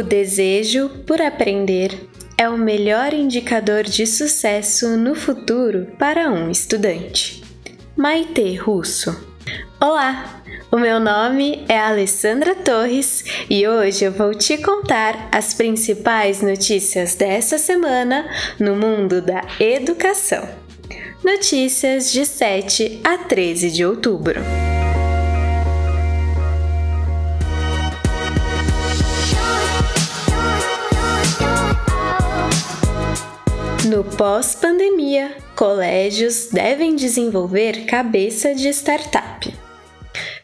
O desejo por aprender é o melhor indicador de sucesso no futuro para um estudante. Maite Russo. Olá, o meu nome é Alessandra Torres e hoje eu vou te contar as principais notícias dessa semana no mundo da educação. Notícias de 7 a 13 de outubro. No pós-pandemia, colégios devem desenvolver cabeça de startup.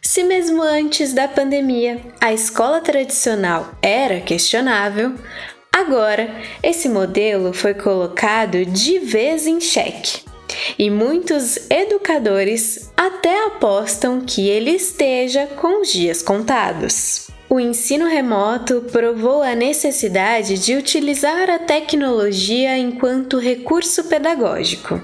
Se mesmo antes da pandemia a escola tradicional era questionável, agora esse modelo foi colocado de vez em xeque. E muitos educadores até apostam que ele esteja com os dias contados. O ensino remoto provou a necessidade de utilizar a tecnologia enquanto recurso pedagógico,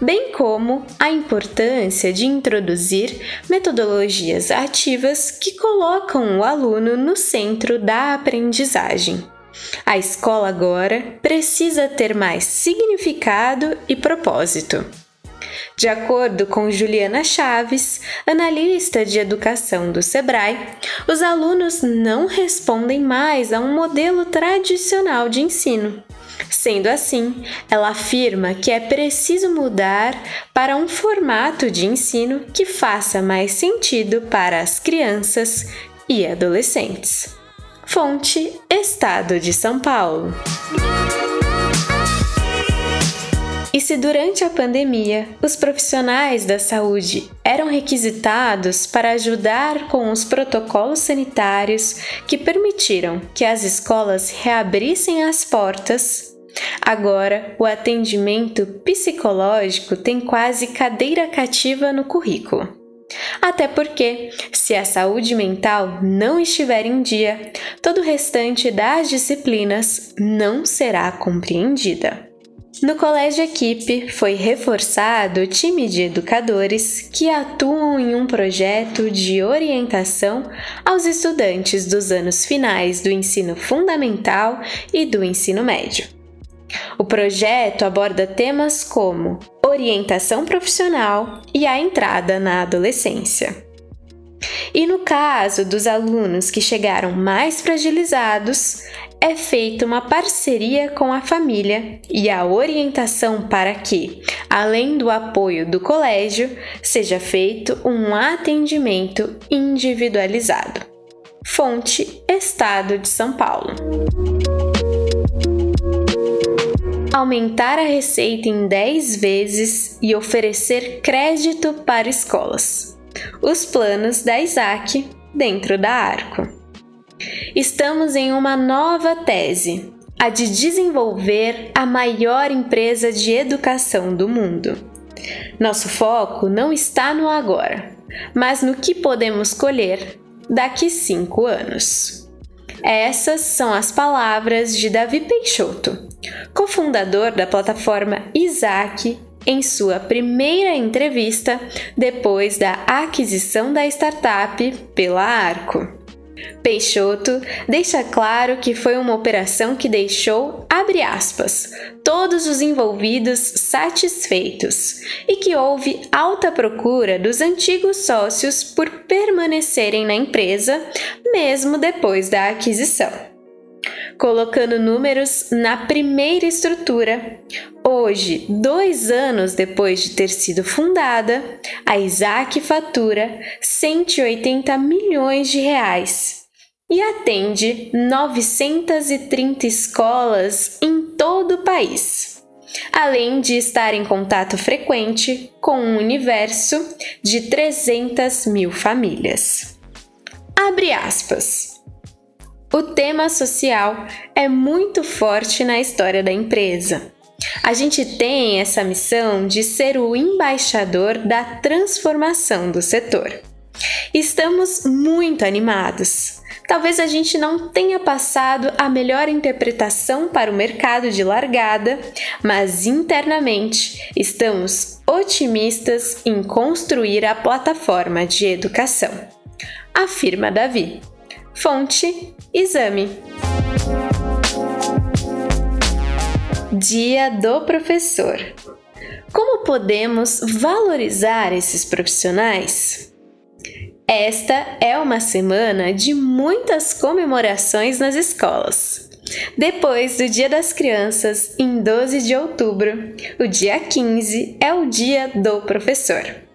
bem como a importância de introduzir metodologias ativas que colocam o aluno no centro da aprendizagem. A escola agora precisa ter mais significado e propósito. De acordo com Juliana Chaves, analista de educação do Sebrae, os alunos não respondem mais a um modelo tradicional de ensino. Sendo assim, ela afirma que é preciso mudar para um formato de ensino que faça mais sentido para as crianças e adolescentes. Fonte: Estado de São Paulo. E se durante a pandemia os profissionais da saúde eram requisitados para ajudar com os protocolos sanitários que permitiram que as escolas reabrissem as portas, agora o atendimento psicológico tem quase cadeira cativa no currículo. Até porque, se a saúde mental não estiver em dia, todo o restante das disciplinas não será compreendida. No Colégio Equipe foi reforçado o time de educadores que atuam em um projeto de orientação aos estudantes dos anos finais do ensino fundamental e do ensino médio. O projeto aborda temas como orientação profissional e a entrada na adolescência. E no caso dos alunos que chegaram mais fragilizados, é feita uma parceria com a família e a orientação para que, além do apoio do colégio, seja feito um atendimento individualizado. Fonte: Estado de São Paulo. Aumentar a receita em 10 vezes e oferecer crédito para escolas. Os planos da Isaac dentro da Arco. Estamos em uma nova tese, a de desenvolver a maior empresa de educação do mundo. Nosso foco não está no agora, mas no que podemos colher daqui cinco anos. Essas são as palavras de Davi Peixoto, cofundador da plataforma Isaac, em sua primeira entrevista depois da aquisição da startup pela Arco. Peixoto deixa claro que foi uma operação que deixou, abre aspas, todos os envolvidos satisfeitos e que houve alta procura dos antigos sócios por permanecerem na empresa, mesmo depois da aquisição. Colocando números na primeira estrutura, hoje, dois anos depois de ter sido fundada, a Isaac fatura 180 milhões de reais e atende 930 escolas em todo o país, além de estar em contato frequente com um universo de 300 mil famílias. Abre aspas. O tema social é muito forte na história da empresa. A gente tem essa missão de ser o embaixador da transformação do setor. Estamos muito animados. Talvez a gente não tenha passado a melhor interpretação para o mercado de largada, mas internamente estamos otimistas em construir a plataforma de educação. Afirma Davi. Fonte: Exame. Dia do Professor. Como podemos valorizar esses profissionais? Esta é uma semana de muitas comemorações nas escolas. Depois do Dia das Crianças, em 12 de outubro, o dia 15 é o Dia do Professor.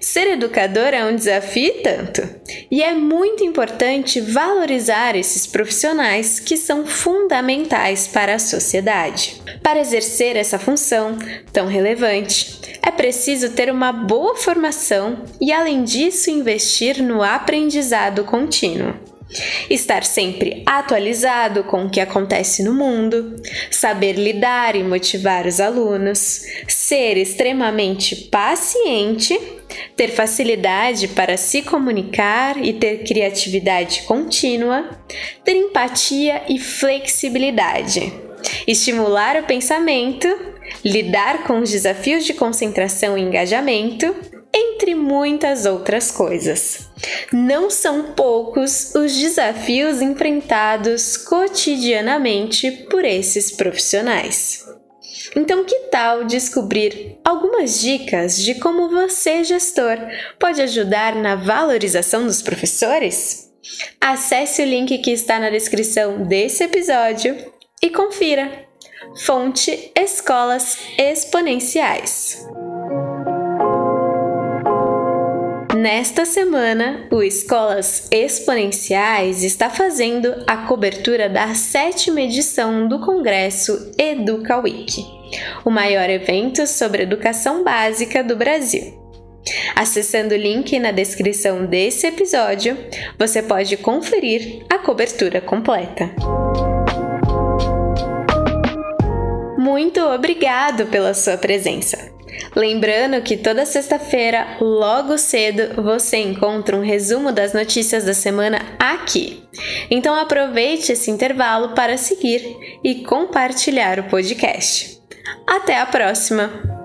Ser educador é um desafio e tanto, e é muito importante valorizar esses profissionais que são fundamentais para a sociedade. Para exercer essa função tão relevante, é preciso ter uma boa formação e, além disso, investir no aprendizado contínuo. Estar sempre atualizado com o que acontece no mundo, saber lidar e motivar os alunos, ser extremamente paciente, ter facilidade para se comunicar e ter criatividade contínua, ter empatia e flexibilidade, estimular o pensamento, lidar com os desafios de concentração e engajamento entre muitas outras coisas. Não são poucos os desafios enfrentados cotidianamente por esses profissionais. Então, que tal descobrir algumas dicas de como você, gestor, pode ajudar na valorização dos professores? Acesse o link que está na descrição desse episódio e confira. Fonte Escolas Exponenciais. Nesta semana, o Escolas Exponenciais está fazendo a cobertura da sétima edição do Congresso Educa Week, o maior evento sobre educação básica do Brasil. Acessando o link na descrição desse episódio, você pode conferir a cobertura completa. Muito obrigado pela sua presença! Lembrando que toda sexta-feira, logo cedo, você encontra um resumo das notícias da semana aqui. Então aproveite esse intervalo para seguir e compartilhar o podcast. Até a próxima!